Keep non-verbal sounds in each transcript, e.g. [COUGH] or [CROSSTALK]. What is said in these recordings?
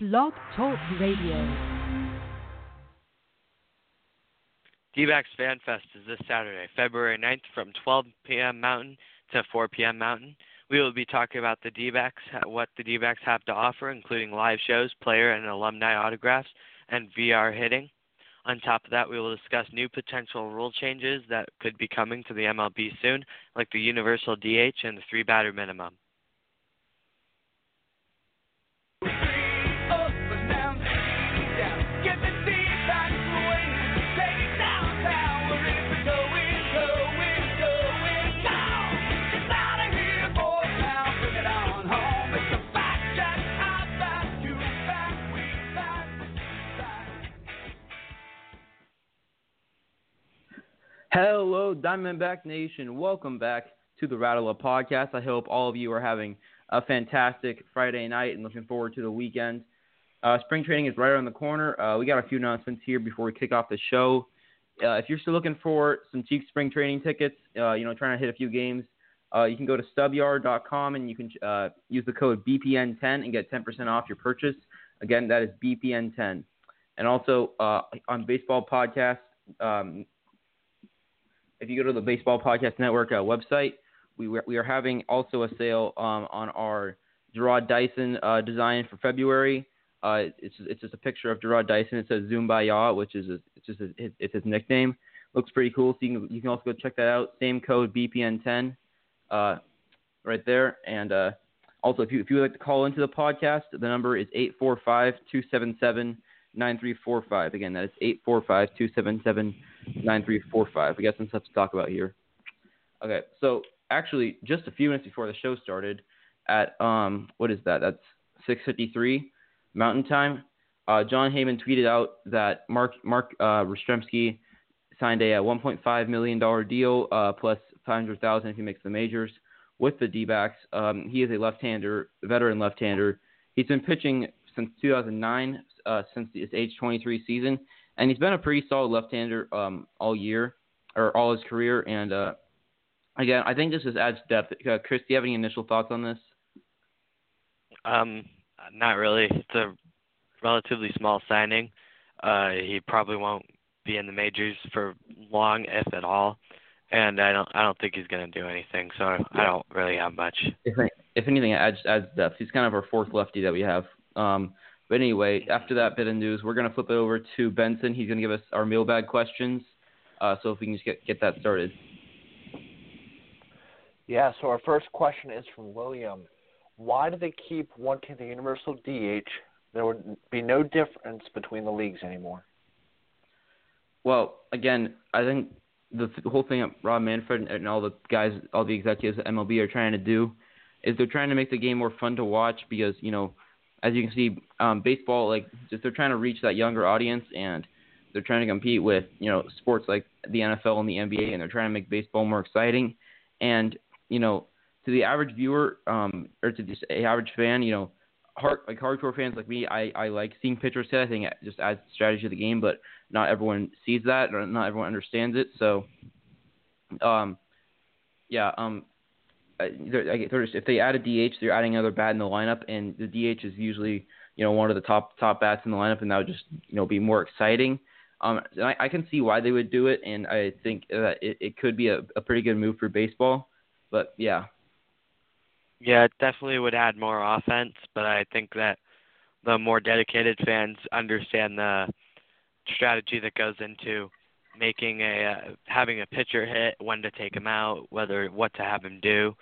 Blog Talk Radio. D-backs Fan Fest is this Saturday, February 9th from 12 p.m. Mountain to 4 p.m. Mountain. We will be talking about the D-backs, what the D-backs have to offer, including live shows, player and alumni autographs, and VR hitting. On top of that, we will discuss new potential rule changes that could be coming to the MLB soon, like the universal DH and the three batter minimum. Hello, Diamondback Nation. Welcome back to the Rattle Up Podcast. I hope all of you are having a fantastic Friday night and looking forward to the weekend. Uh, spring training is right around the corner. Uh, we got a few announcements here before we kick off the show. Uh, if you're still looking for some cheap spring training tickets, uh, you know, trying to hit a few games, uh, you can go to stubyard.com and you can uh, use the code BPN10 and get 10% off your purchase. Again, that is BPN10. And also on Baseball Podcast, um, if you go to the Baseball Podcast Network uh, website, we we are having also a sale um, on our Jarrod Dyson uh, design for February. Uh, it's it's just a picture of Jarrod Dyson. It says Zoombiya, which is a, it's just a, it's his nickname. Looks pretty cool. So you can you can also go check that out. Same code BPN10, uh, right there. And uh, also if you if you would like to call into the podcast, the number is eight four five two seven seven nine three four five. Again, that is eight four five two seven seven 9345. We got some stuff to talk about here. Okay, so actually, just a few minutes before the show started, at um, what is that? That's 6:53 Mountain Time. Uh, Jon Heyman tweeted out that Mark Mark uh, Rzepczynski signed a, a 1.5 million dollar deal uh, plus 500,000 if he makes the majors with the D-backs. Um, he is a left-hander, veteran left-hander. He's been pitching since 2009, uh, since his age 23 season, and he's been a pretty solid left-hander um, all year or all his career. And uh, again, I think this just adds depth. Uh, Chris, do you have any initial thoughts on this? Um, not really. It's a relatively small signing. Uh, he probably won't be in the majors for long, if at all. And I don't, I don't think he's going to do anything. So I don't really have much. If, if anything, it adds, adds depth. He's kind of our fourth lefty that we have. Um, but anyway, after that bit of news, we're going to flip it over to Benson. He's going to give us our mailbag questions. Uh, so if we can just get, get that started. Yeah, so our first question is from William. Why do they keep wanting the universal DH? There would be no difference between the leagues anymore. Well, again, I think the, the whole thing that Rob Manfred and all the guys, all the executives at MLB are trying to do is they're trying to make the game more fun to watch because, you know – as you can see, um, baseball like just they're trying to reach that younger audience and they're trying to compete with you know sports like the NFL and the NBA and they're trying to make baseball more exciting. And you know, to the average viewer um, or to the average fan, you know, hard like hardcore fans like me, I I like seeing pitchers hit. I think it just adds strategy to the game, but not everyone sees that or not everyone understands it. So, um, yeah, um, if they add a DH, they're adding another bat in the lineup, and the DH is usually you know one of the top top bats in the lineup, and that would just you know be more exciting. Um, I, I can see why they would do it, and I think that it, it could be a, a pretty good move for baseball. But yeah. Yeah, it definitely would add more offense, but I think that the more dedicated fans understand the strategy that goes into making a uh, having a pitcher hit, when to take him out, whether what to have him do,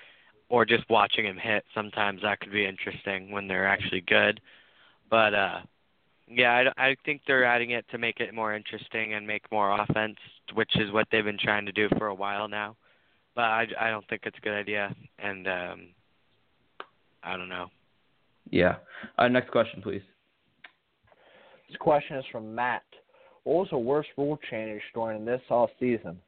or just watching him hit. Sometimes that could be interesting when they're actually good. But uh yeah, I, I think they're adding it to make it more interesting and make more offense, which is what they've been trying to do for a while now. But I, I don't think it's a good idea, and um, I don't know. Yeah. Uh, next question, please. This question is from Matt. What was the worst rule change during this off season?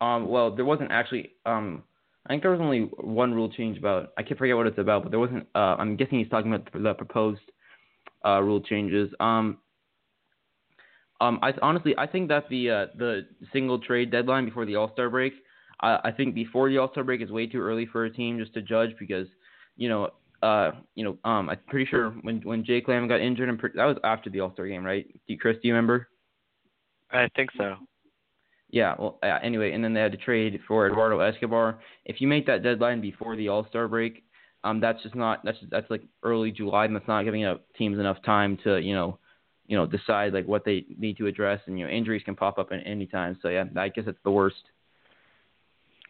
Um, well, there wasn't actually. Um, I think there was only one rule change about. I can't forget what it's about, but there wasn't. Uh, I'm guessing he's talking about the proposed uh, rule changes. Um, um, I honestly, I think that the uh, the single trade deadline before the All Star break. I, I think before the All Star break is way too early for a team just to judge because, you know, uh, you know, um, I'm pretty sure when when Jake Lamb got injured, and that was after the All Star game, right? Do Chris, do you remember? I think so. Yeah. Well, uh, anyway, and then they had to trade for Eduardo Escobar. If you make that deadline before the All Star break, um, that's just not that's just, that's like early July, and that's not giving up teams enough time to you know, you know, decide like what they need to address, and you know, injuries can pop up at any time. So yeah, I guess it's the worst.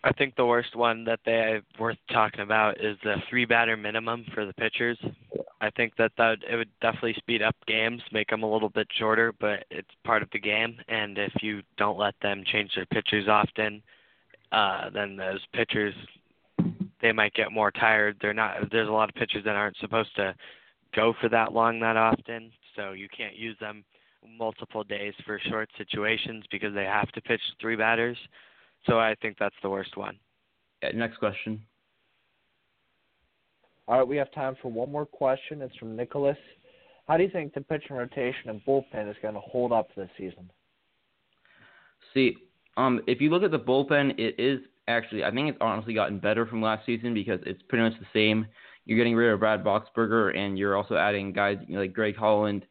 I think the worst one that they worth talking about is the three batter minimum for the pitchers. I think that that it would definitely speed up games, make them a little bit shorter, but it's part of the game. And if you don't let them change their pitchers often, uh, then those pitchers they might get more tired. They're not. There's a lot of pitchers that aren't supposed to go for that long that often, so you can't use them multiple days for short situations because they have to pitch three batters. So I think that's the worst one. Yeah, next question. All right, we have time for one more question. It's from Nicholas. How do you think the pitching rotation and bullpen is going to hold up this season? See, um, if you look at the bullpen, it is actually I think it's honestly gotten better from last season because it's pretty much the same. You're getting rid of Brad Boxberger, and you're also adding guys you know, like Greg Holland,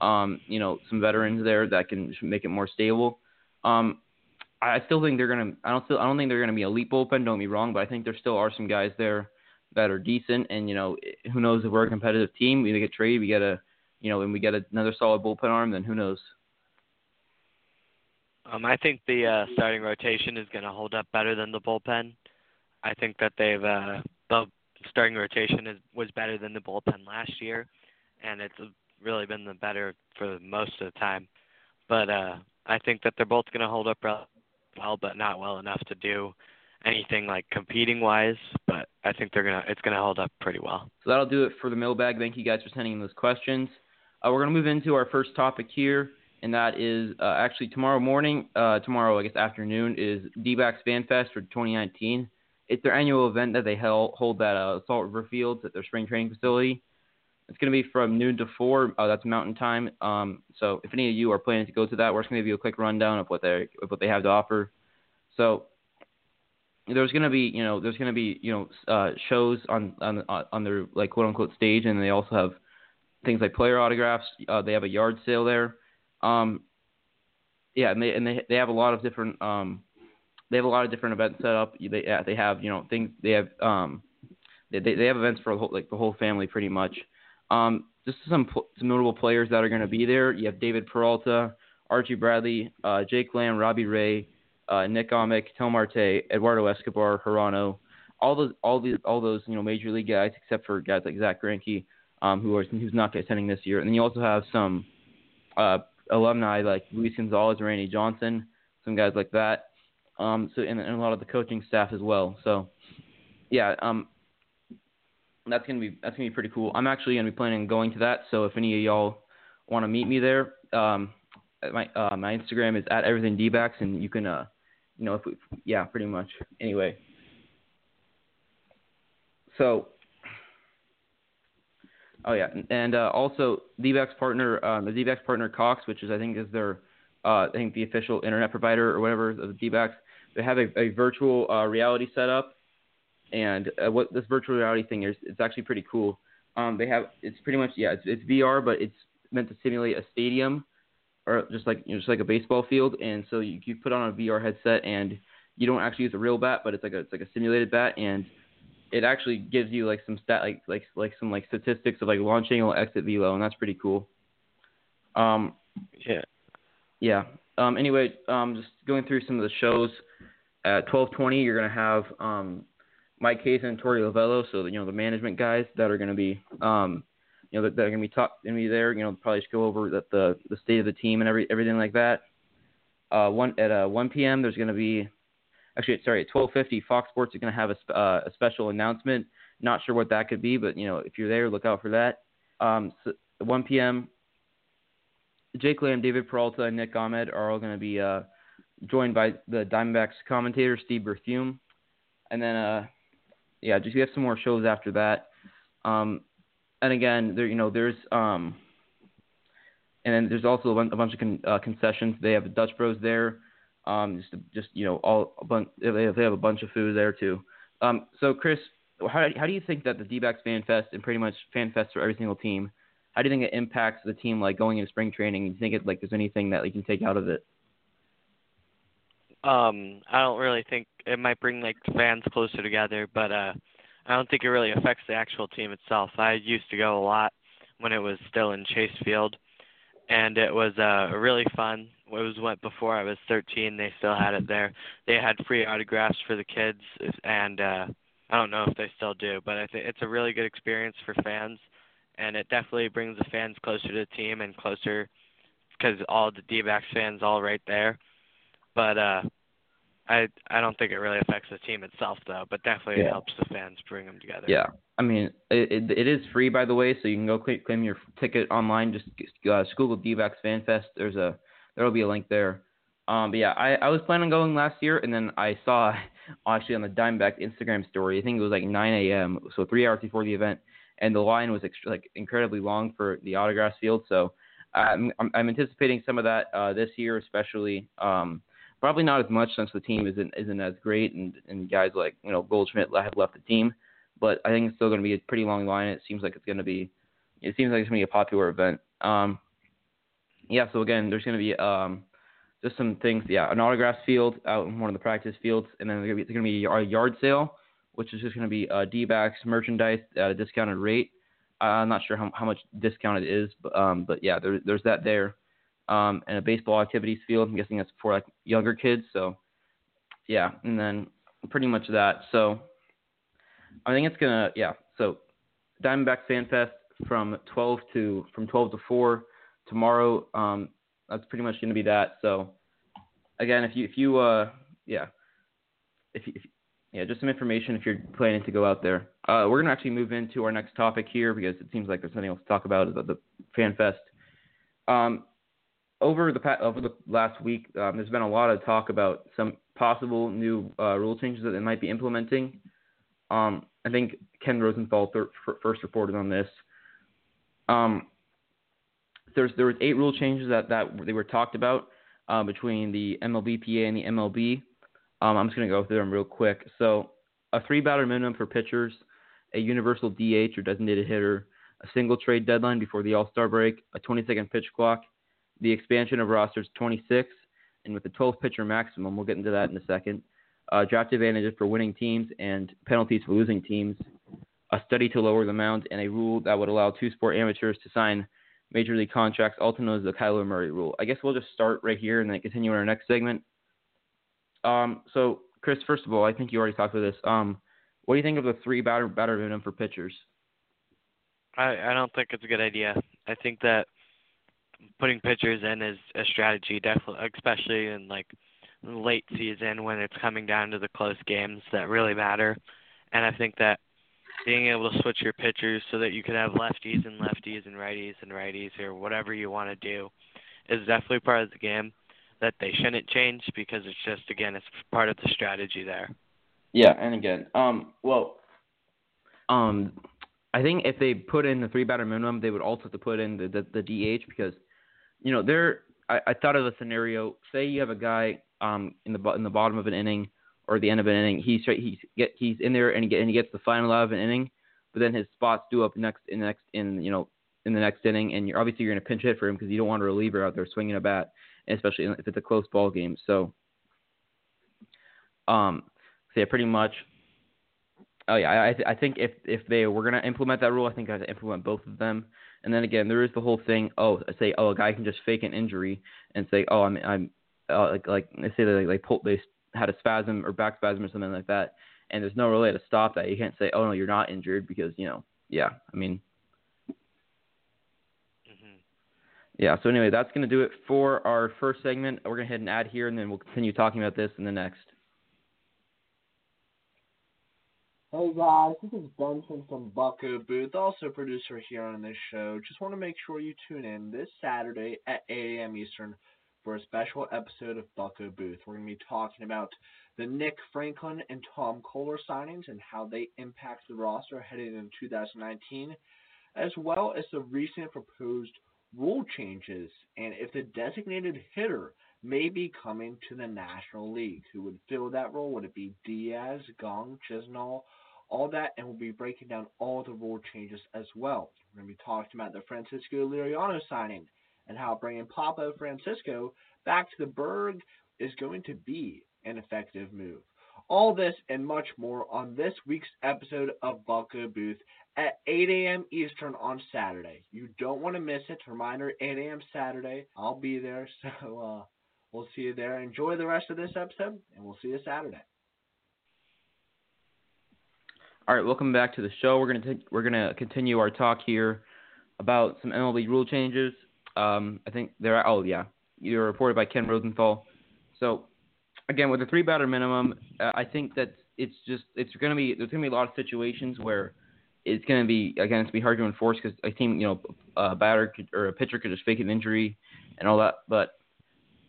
um, you know, some veterans there that can make it more stable. Um, I still think they're gonna. I don't still. I don't think they're gonna be elite bullpen. Don't me wrong, but I think there still are some guys there that are decent. And you know, who knows if we're a competitive team? We get traded, we get a, you know, and we get another solid bullpen arm. Then who knows? Um, I think the uh, starting rotation is going to hold up better than the bullpen. I think that they've uh, the starting rotation is, was better than the bullpen last year, and it's really been the better for most of the time. But uh, I think that they're both going to hold up well, but not well enough to do anything like competing wise. But I think they're gonna it's gonna hold up pretty well. So that'll do it for the mailbag. Thank you guys for sending in those questions. Uh, we're gonna move into our first topic here, and that is uh, actually tomorrow morning. Uh, tomorrow, I guess afternoon is D-backs Fan Fest for 2019. It's their annual event that they held, hold at uh, Salt River Fields at their spring training facility. It's going to be from noon to four. Uh, that's Mountain Time. Um, so if any of you are planning to go to that, we're just going to give you a quick rundown of what they what they have to offer. So there's going to be you know there's going to be you know uh, shows on on on their like quote unquote stage, and they also have things like player autographs. Uh, they have a yard sale there. Um, yeah, and they and they they have a lot of different um, they have a lot of different events set up. They they have you know things they have um, they they have events for whole, like the whole family pretty much. Um, just some some notable players that are going to be there. You have David Peralta, Archie Bradley, uh, Jake Lamb, Robbie Ray, uh, Nick Ahmed, Ketel Marte, Eduardo Escobar, Hirano, all those all these all those you know major league guys except for guys like Zack Greinke, um, who are who's not attending this year. And then you also have some uh, alumni like Luis Gonzalez, Randy Johnson, some guys like that. Um, so and, and a lot of the coaching staff as well. So yeah, um, that's gonna be that's gonna be pretty cool. I'm actually gonna be planning on going to that. So if any of y'all want to meet me there, um, my uh, my Instagram is at everything dbacks, and you can uh, you know if we, yeah, pretty much. Anyway, so oh yeah, and uh, also dbacks partner uh, the dbacks partner Cox, which is I think is their uh, I think the official internet provider or whatever of the dbacks. They have a, a virtual uh, reality setup and uh, what this virtual reality thing is, it's actually pretty cool. Um, they have it's pretty much yeah, it's, it's VR, but it's meant to simulate a stadium or just like you know, just like a baseball field. And so you, you put on a VR headset and you don't actually use a real bat, but it's like a it's like a simulated bat, and it actually gives you like some stat like like like some like statistics of like launch angle, exit velo, and that's pretty cool. Um, yeah, yeah. Um, anyway, um, just going through some of the shows. At 12:20, you're gonna have um, Mike Hazen and Torey Lovullo, so you know the management guys that are going to be, um, you know, that, that are going to be talk, going to be there. You know, probably just go over the, the the state of the team and every everything like that. Uh, one at uh, 1 p.m. There's going to be, actually, sorry, at 12:50, Fox Sports is going to have a, uh, a special announcement. Not sure what that could be, but you know, if you're there, look out for that. Um, so 1 p.m. Jake Lamb, David Peralta, and Nick Ahmed are all going to be uh, joined by the Diamondbacks commentator Steve Berthiaume, and then uh, yeah, just we have some more shows after that. Um, and again, there you know there's um, and then there's also a bunch of con- uh, concessions. They have Dutch Bros there. Um, just just you know all a bunch they have, they have a bunch of food there too. Um, so Chris, how how do you think that the D-backs fan fest and pretty much fan fest for every single team? How do you think it impacts the team like going into spring training? Do you think it like there's anything that you can take out of it? Um, I don't really think it might bring like fans closer together, but uh, I don't think it really affects the actual team itself. I used to go a lot when it was still in Chase Field, and it was uh really fun. It was what before I was 13. They still had it there. They had free autographs for the kids, and uh, I don't know if they still do, but I think it's a really good experience for fans, and it definitely brings the fans closer to the team and closer because all the D-backs fans all right there but uh, I I don't think it really affects the team itself though. But definitely Yeah. it helps the fans bring them together. Yeah, I mean it, it, it is free by the way, so you can go claim, claim your ticket online. Just uh, Google D-backs Fan Fest. There's a there'll be a link there. Um, but yeah, I, I was planning on going last year, and then I saw [LAUGHS] actually on the Dimeback Instagram story. I think it was like 9 a.m. So three hours before the event, and the line was ext- like incredibly long for the autograph field. So I'm I'm, I'm anticipating some of that uh, this year, especially. Um, probably not as much since the team isn't isn't as great, and and guys like you know Goldschmidt have left the team. But I think it's still going to be a pretty long line. It seems like it's going to be, it seems like it's going to be a popular event. Um, yeah. So again, there's going to be um, just some things. Yeah, an autograph field out in one of the practice fields, and then there's going to be a yard sale, which is just going to be uh, D-backs merchandise at a discounted rate. I'm not sure how, how much discount it is, but um, but yeah, there, there's that there. Um, and a baseball activities field. I'm guessing that's for like younger kids. So yeah, and then pretty much that. So I think it's gonna yeah. So Diamondback Fan Fest from 12 to from 12 to 4 tomorrow. Um, that's pretty much gonna be that. So again, if you if you uh yeah, if if yeah, just some information if you're planning to go out there. Uh, we're gonna actually move into our next topic here because it seems like there's something else to talk about about the Fan Fest. Um, over the pa- over the last week, um, there's been a lot of talk about some possible new uh, rule changes that they might be implementing. Um, I think Ken Rosenthal thir- first reported on this. Um, there's there was eight rule changes that that they were talked about uh, between the MLBPA and the MLB. Um, I'm just gonna go through them real quick. So a three batter minimum for pitchers, a universal DH or designated hitter, a single trade deadline before the All Star break, a 20 second pitch clock, the expansion of rosters 26, and with the 12 pitcher maximum, we'll get into that in a second. Uh, draft advantages for winning teams and penalties for losing teams. A study to lower the mound and a rule that would allow two sport amateurs to sign major league contracts, also known as the Kyler Murray rule. I guess we'll just start right here and then continue in our next segment. Um, so, Chris, first of all, I think you already talked about this. Um, what do you think of the three batter batter minimum for pitchers? I I don't think it's a good idea. I think that putting pitchers in is a strategy, definitely, especially in like late season when it's coming down to the close games that really matter. And I think that being able to switch your pitchers so that you can have lefties and lefties and righties and righties or whatever you want to do is definitely part of the game that they shouldn't change because it's just again it's part of the strategy there. Yeah, and again, um, well, um, I think if they put in the three batter minimum, they would also have to put in the the, the DH because, you know, there. I, I thought of a scenario. Say you have a guy um in the in the bottom of an inning or the end of an inning. He's he's get he's in there and he, get, and he gets the final out of an inning, but then his spot's do up next in the next in you know in the next inning, and you're obviously you're going to pinch hit for him because you don't want a reliever out there swinging a bat, especially if it's a close ball game. So, um, so yeah, pretty much. Oh yeah, I I think if if they were gonna implement that rule, I think I'd implement both of them. And then again, there is the whole thing. Oh, I say oh a guy can just fake an injury and say oh I'm I'm uh, like like they say they like pull, they had a spasm or back spasm or something like that, and there's no way to stop that. You can't say oh no you're not injured because you know yeah I mean hmm yeah. So anyway, that's gonna do it for our first segment. We're gonna hit an ad here, and then we'll continue talking about this in the next. Hey guys, this is Benson from Bucko Booth, also producer here on this show. Just want to make sure you tune in this Saturday at 8 a.m. Eastern for a special episode of Bucko Booth. We're going to be talking about the Nick Franklin and Tom Koehler signings and how they impact the roster heading into 2019, as well as the recent proposed rule changes and if the designated hitter may be coming to the National League. Who would fill that role? Would it be Diaz, Gong, Chisenhall? All that, and we'll be breaking down all the rule changes as well. We're going to be talking about the Francisco Liriano signing and how bringing Papa Francisco back to the Burgh is going to be an effective move. All this and much more on this week's episode of Bucko Booth at 8 a.m. Eastern on Saturday. You don't want to miss it. Reminder 8 a.m. Saturday. I'll be there, [LAUGHS] so uh, we'll see you there. Enjoy the rest of this episode, and we'll see you Saturday. All right, welcome back to the show. We're gonna t- we're gonna continue our talk here about some MLB rule changes. Um, I think they're oh yeah, you're reported by Ken Rosenthal. So again, with a three batter minimum, uh, I think that it's just it's gonna be there's gonna be a lot of situations where it's gonna be again it's gonna be hard to enforce because a team you know a batter could, or a pitcher could just fake an injury and all that. But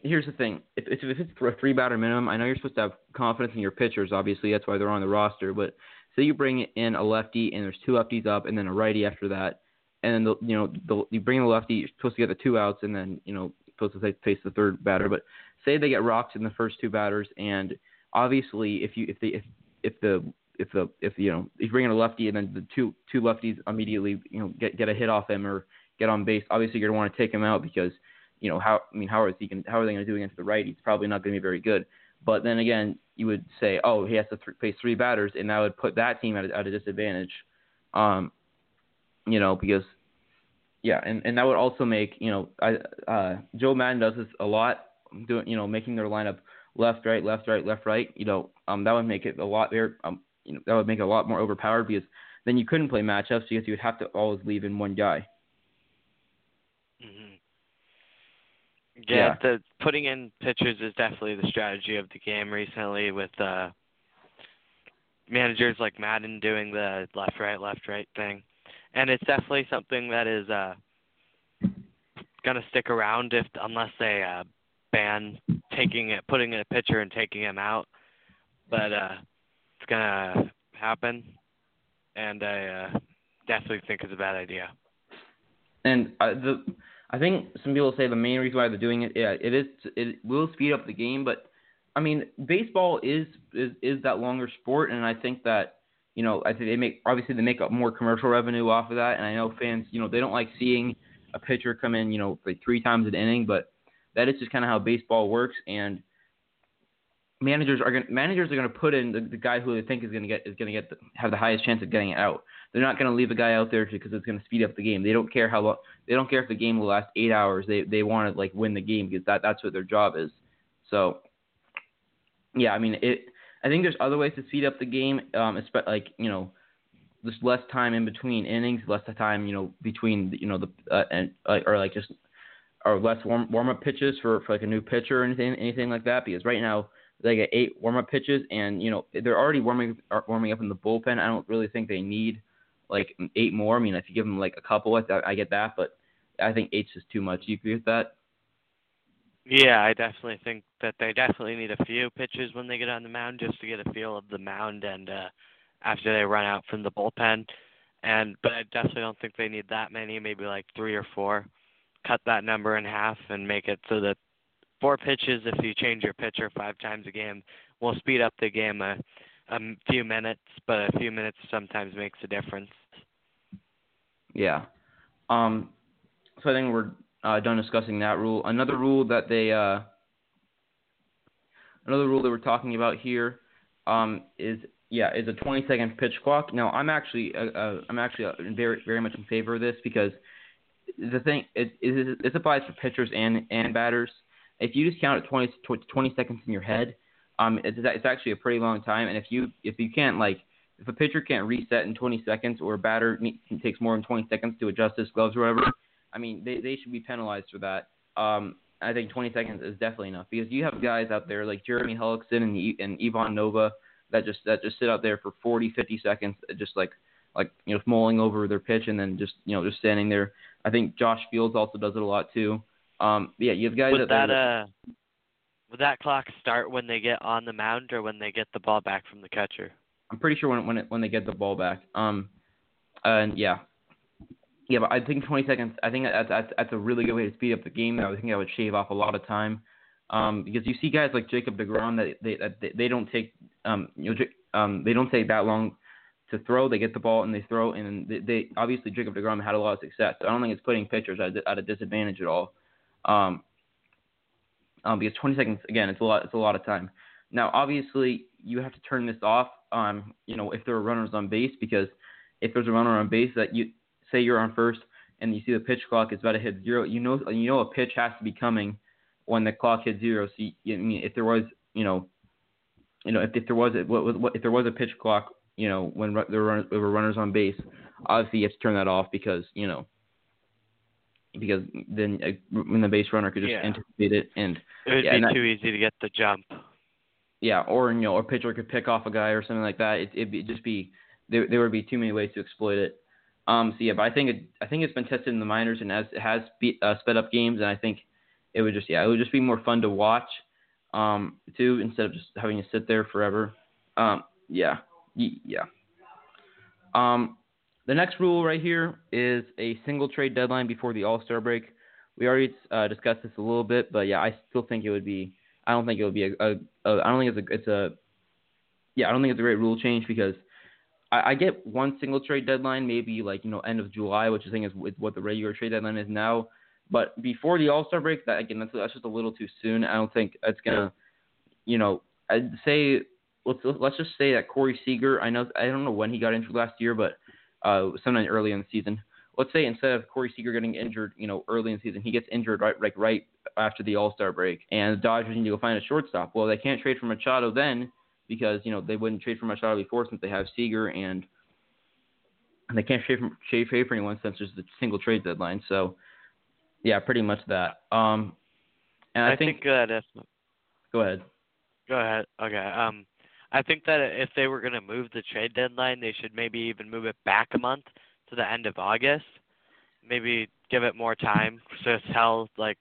here's the thing: if, if it's a three batter minimum, I know you're supposed to have confidence in your pitchers. Obviously, that's why they're on the roster. But say you bring in a lefty and there's two lefties up and then a righty after that, and then the, you know the, you bring in the lefty, you're supposed to get the two outs and then you know supposed to face the third batter. But say they get rocked in the first two batters, and obviously if you if the if if the if the if you know you bring in a lefty and then the two two lefties immediately you know get get a hit off him or get on base, obviously you're gonna want to take him out because you know how I mean how is he can how are they gonna do against the righty? It's probably not gonna be very good. But then again, you would say, oh, he has to th- face three batters, and that would put that team at a, at a disadvantage. Um, you know, because yeah, and and that would also make you know, I, uh, Joe Maddon does this a lot, doing you know, making their lineup left, right, left, right, left, right. You know, um, that would make it a lot there. Um, you know, that would make it a lot more overpowered because then you couldn't play matchups because you would have to always leave in one guy. Mm-hmm. Yeah, yeah, the putting in pitchers is definitely the strategy of the game recently with uh managers like Maddon doing the left right left right thing. And it's definitely something that is uh going to stick around if unless they uh ban taking it putting in a pitcher and taking him out. But uh it's going to happen and I uh definitely think it's a bad idea. And uh, the I think some people say the main reason why they're doing it, yeah, it is it will speed up the game, but I mean, baseball is is is that longer sport, and I think that you know I think they make obviously they make up more commercial revenue off of that, and I know fans you know they don't like seeing a pitcher come in you know like three times an inning, but that is just kind of how baseball works, and managers are going managers are going to put in the, the guy who they think is going to get is going to get the, have the highest chance of getting it out. They're not going to leave a guy out there because it's going to speed up the game. They don't care how long. They don't care if the game will last eight hours. They they want to like win the game because that that's what their job is. So, yeah, I mean it. I think there's other ways to speed up the game. Um, like you know, just less time in between innings, less time you know between you know the uh, and uh, or like just or less warm warm up pitches for, for like a new pitcher or anything anything like that. Because right now they get eight warm up pitches, and you know they're already warming warming up in the bullpen. I don't really think they need like eight more. I mean, if you give them like a couple, I, I get that, but I think eight's just too much. You agree with that? Yeah, I definitely think that they definitely need a few pitches when they get on the mound just to get a feel of the mound and uh after they run out from the bullpen. And but I definitely don't think they need that many, maybe like three or four. Cut that number in half and make it so that four pitches if you change your pitcher five times a game will speed up the game a, a few minutes, but a few minutes sometimes makes a difference. Yeah. Um, so I think we're uh, done discussing that rule. Another rule that they, uh, another rule that we're talking about here, um, is yeah, is a 20 second pitch clock. Now I'm actually, uh, uh, I'm actually uh, very, very much in favor of this because the thing, it, this applies for pitchers and and batters. If you just count it 20, 20 seconds in your head, um, it's, it's actually a pretty long time. And if you if you can't like if a pitcher can't reset in 20 seconds or a batter takes more than 20 seconds to adjust his gloves or whatever, I mean, they, they should be penalized for that. Um, I think 20 seconds is definitely enough because you have guys out there like Jeremy Hellickson and, and Ivan Nova that just that just sit out there for 40, 50 seconds, just like like you know mulling over their pitch and then just you know just standing there. I think Josh Fields also does it a lot too. Um, yeah, you have guys would that, that uh, would that clock start when they get on the mound or when they get the ball back from the catcher? I'm pretty sure when when it, when they get the ball back. Um, and yeah, yeah, but I think 20 seconds. I think that's that's, that's a really good way to speed up the game. I think that would shave off a lot of time. Um, because you see guys like Jacob Degrom that they that they, they don't take um you know um they don't take that long to throw. They get the ball and they throw, and they, they obviously Jacob Degrom had a lot of success. So I don't think it's putting pitchers at, at a disadvantage at all. Um, um, because 20 seconds again, it's a lot. It's a lot of time. Now, obviously, you have to turn this off. Um, you know, if there are runners on base, because if there's a runner on base that you say you're on first and you see the pitch clock is about to hit zero, you know, you know a pitch has to be coming when the clock hits zero. So, you, I mean, if there was, you know, you know, if, if there was a, what, what, if there was a pitch clock, you know, when there were, there were runners on base, obviously you have to turn that off because you know because then uh, when the base runner could just Yeah. anticipate it and It would Yeah, be and too easy to get the jump. Yeah, or you know, or pitcher could pick off a guy or something like that. It, it'd be, just be there. There would be too many ways to exploit it. Um, so yeah, but I think it, I think it's been tested in the minors and as it has be, uh, sped up games, and I think it would just yeah, it would just be more fun to watch. Um, too instead of just having to sit there forever. Um, yeah, yeah. Um, the next rule right here is a single trade deadline before the All Star break. We already uh, discussed this a little bit, but yeah, I still think it would be. I don't think it would be a. a, a I don't think it's a. It's a. Yeah, I don't think it's a great rule change because I, I get one single trade deadline, maybe like you know end of July, which I think is what the regular trade deadline is now. But before the All Star break, that again, that's that's just a little too soon. I don't think it's gonna. You know, I'd say let's let's just say that Corey Seager. I know I don't know when he got injured last year, but uh, sometime early in the season. Let's say instead of Corey Seager getting injured, you know, early in the season, he gets injured right like right after the All Star break, and the Dodgers need to go find a shortstop. Well, they can't trade for Machado then because you know they wouldn't trade for Machado before since they have Seager, and and they can't trade for trade trade for anyone since there's the single trade deadline. So yeah, pretty much that. Um, and I, I think that if go ahead. Go ahead. Okay. Um, I think that if they were going to move the trade deadline, they should maybe even move it back a month to the end of August. Maybe give it more time so it's like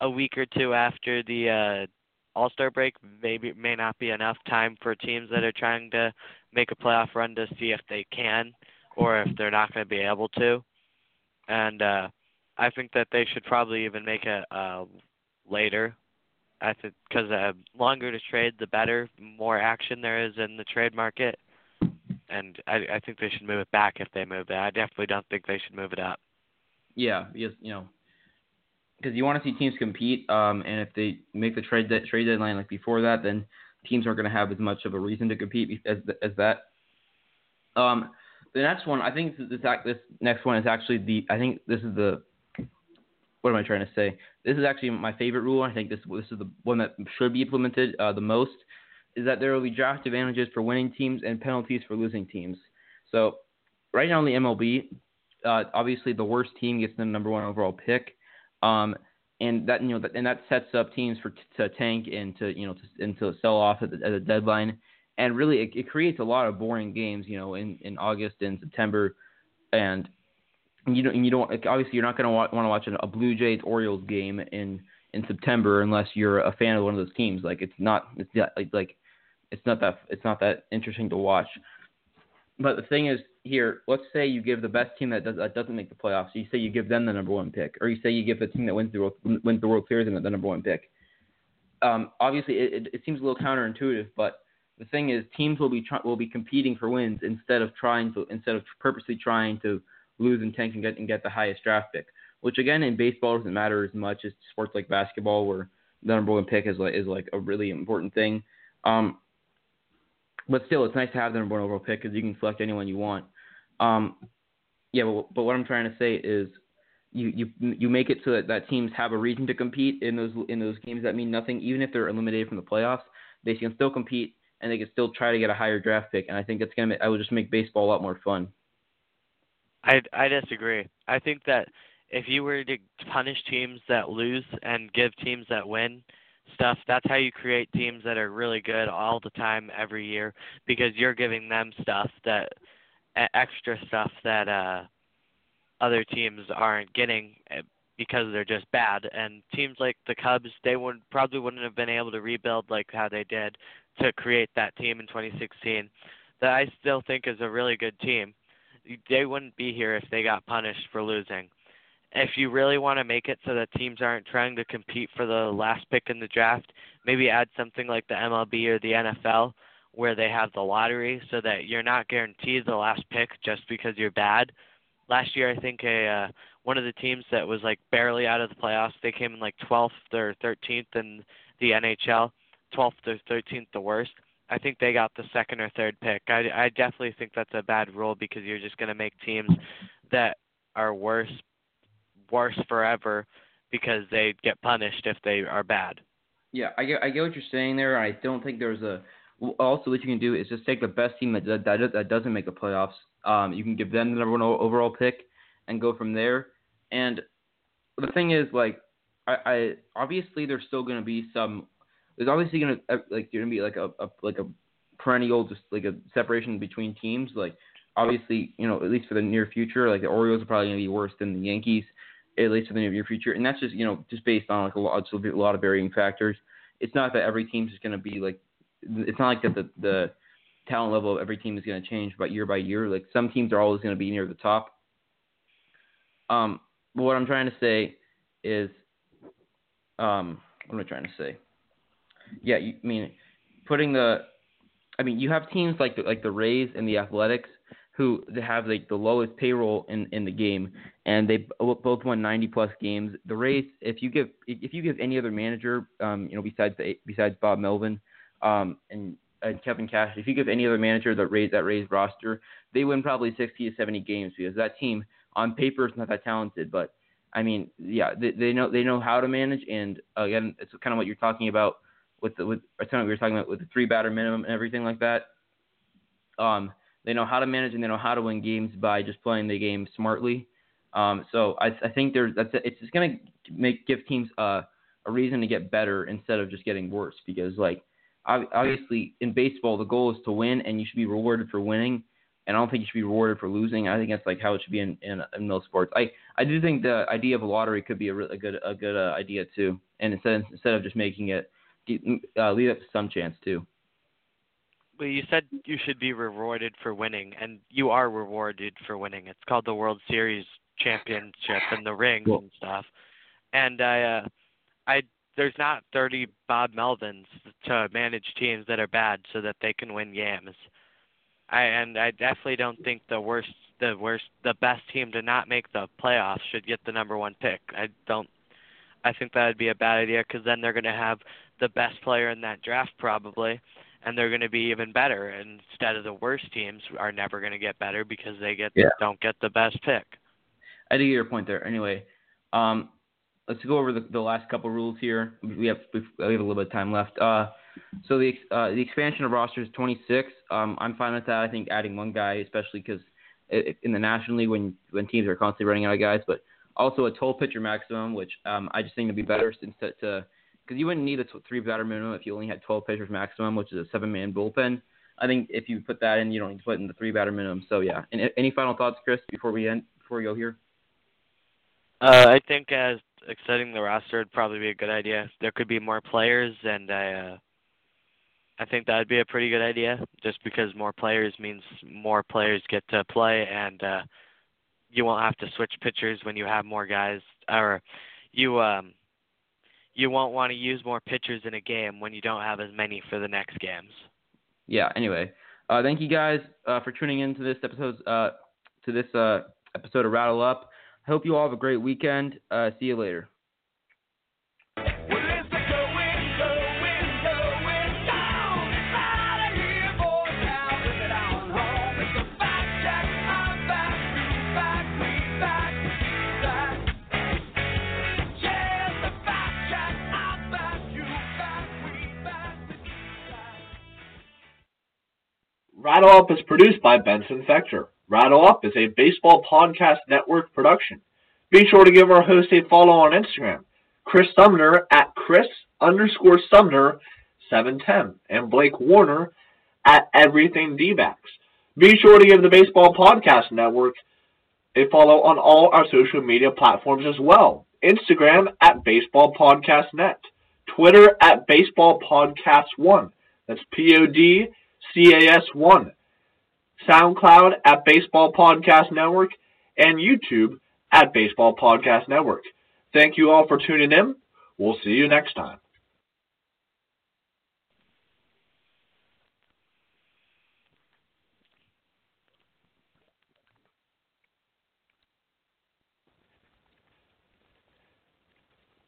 a week or two after the uh, All Star break. Maybe may not be enough time for teams that are trying to make a playoff run to see if they can or if they're not going to be able to. And uh, I think that they should probably even make it uh, later I think because uh, longer to trade, the better. More action there is in the trade market, and I, I think they should move it back if they move it. I definitely don't think they should move it up. Yeah, because you know, because you want to see teams compete. Um, and if they make the trade de- trade deadline like before that, then teams aren't going to have as much of a reason to compete as as that. Um, the next one, I think this this next one is actually the. I think this is the. What am I trying to say? This is actually my favorite rule. I think this this is the one that should be implemented uh, the most. Is that there will be draft advantages for winning teams and penalties for losing teams. So, right now in the MLB, uh, obviously the worst team gets the number one overall pick, um, and that you know and that sets up teams for to tank and to you know to, and to sell off at the, at the deadline, and really it, it creates a lot of boring games you know in, in August and September, and you don't you don't like, obviously you're not going to want, to watch a Blue Jays Orioles game in in September unless you're a fan of one of those teams. Like it's not it's not like it's not that it's not that interesting to watch. But the thing is, here, let's say you give the best team that does that doesn't make the playoffs. You say you give them the number one pick, or you say you give the team that wins the World, wins the World Series the number one pick. Um, obviously, it, it, it seems a little counterintuitive, but the thing is, teams will be try, will be competing for wins instead of trying to instead of purposely trying to lose and tank and get and get the highest draft pick. Which again, in baseball doesn't matter as much as sports like basketball, where the number one pick is like is like a really important thing. Um, but still, it's nice to have the number one overall pick because you can select anyone you want. Um, yeah, but, but what I'm trying to say is, you you you make it so that, that teams have a reason to compete in those in those games that mean nothing, even if they're eliminated from the playoffs. They can still compete and they can still try to get a higher draft pick. And I think that's gonna make, I would just make baseball a lot more fun. I I disagree. I think that if you were to punish teams that lose and give teams that win stuff, that's how you create teams that are really good all the time every year because you're giving them stuff that extra stuff that uh other teams aren't getting eh, because they're just bad. And teams like the Cubs they would probably wouldn't have been able to rebuild like how they did to create that team in 2016 that I still think is a really good team. They wouldn't be here if they got punished for losing. If you really want to make it so that teams aren't trying to compete for the last pick in the draft, maybe add something like the MLB or the NFL where they have the lottery so that you're not guaranteed the last pick just because you're bad. Last year, I think a uh, one of the teams that was like barely out of the playoffs, they came in like 12th or 13th in the NHL, 12th or 13th the worst. I think they got the second or third pick. I, I definitely think that's a bad rule because you're just going to make teams that are worse worse forever because they get punished if they are bad. Yeah, I get I get what you're saying there. I don't think there's a also what you can do is just take the best team that that, that doesn't make the playoffs. Um, you can give them the number one overall pick and go from there. And the thing is, like, I, I obviously there's still going to be some. There's obviously going to like going to be like a, a like a perennial just like a separation between teams. Like obviously, you know, at least for the near future, like the Orioles are probably going to be worse than the Yankees, at least for the near future. And that's just you know just based on like a lot, a lot of varying factors. It's not that every team's just going to be like. It's not like that the the talent level of every team is going to change by year by year. Like some teams are always going to be near the top. Um, but what I'm trying to say is, um, what am I trying to say? Yeah, you, I mean, putting the, I mean, you have teams like the, like the Rays and the Athletics who have like the lowest payroll in in the game, and they both won 90 plus games. The Rays, if you give if you give any other manager, um, you know, besides the, besides Bob Melvin, um, and and Kevin Cash, if you give any other manager that Rays that Rays roster, they win probably 60 to 70 games because that team on paper is not that talented, but I mean, yeah, they, they know they know how to manage, and again, it's kind of what you're talking about with the with of what we were talking about with the three batter minimum and everything like that. Um, they know how to manage and they know how to win games by just playing the game smartly. Um, so I, I think there's that's it's just gonna make give teams uh, a reason to get better instead of just getting worse because like obviously in baseball the goal is to win and you should be rewarded for winning and I don't think you should be rewarded for losing. I think that's like how it should be in in, in most sports. I I do think the idea of a lottery could be a, really, a good a good uh, idea too, and instead instead of just making it uh, leave up to some chance too. Well, you said you should be rewarded for winning, and you are rewarded for winning. It's called the World Series championship and the rings cool. and stuff. And I, uh, I there's not 30 Bob Melvins to manage teams that are bad so that they can win games. I and I definitely don't think the worst the worst the best team to not make the playoffs should get the number one pick. I don't. I think that would be a bad idea because then they're going to have the best player in that draft probably, and they're going to be even better. Instead of the worst teams are never going to get better because they get yeah. don't get the best pick. I do get your point there. Anyway, um, let's go over the, the last couple rules here. We have we have a little bit of time left. Uh, so the uh, the expansion of rosters 26. Um, I'm fine with that. I think adding one guy, especially because in the National League when when teams are constantly running out of guys, but also a 12 pitcher maximum, which um, I just think would be better instead to because you wouldn't need a three batter minimum if you only had 12 pitchers maximum, which is a seven man bullpen. I think if you put that in, you don't need to put in the three batter minimum. So yeah. And any final thoughts, Chris, before we end before we go here? Uh, I think as extending the roster would probably be a good idea. There could be more players, and I uh, I think that would be a pretty good idea, just because more players means more players get to play, and uh, you won't have to switch pitchers when you have more guys, or you um, you won't want to use more pitchers in a game when you don't have as many for the next games. Yeah. Anyway, uh, thank you guys uh, for tuning in to this episode uh, to this uh, episode of Rattle Up. I hope you all have a great weekend. Uh, see you later. Rattle Up is produced by Benson Fector. Rattle Up is a baseball podcast network production. Be sure to give our host a follow on Instagram, Chris Sumner at Chris underscore Sumner 710, and Blake Warner at Everything D-backs. Be sure to give the Baseball Podcast Network a follow on all our social media platforms as well. Instagram at Baseball Podcast Net, Twitter at Baseball Podcast One. That's P O D CAS1, SoundCloud at Baseball Podcast Network, and YouTube at Baseball Podcast Network. Thank you all for tuning in. We'll see you next time.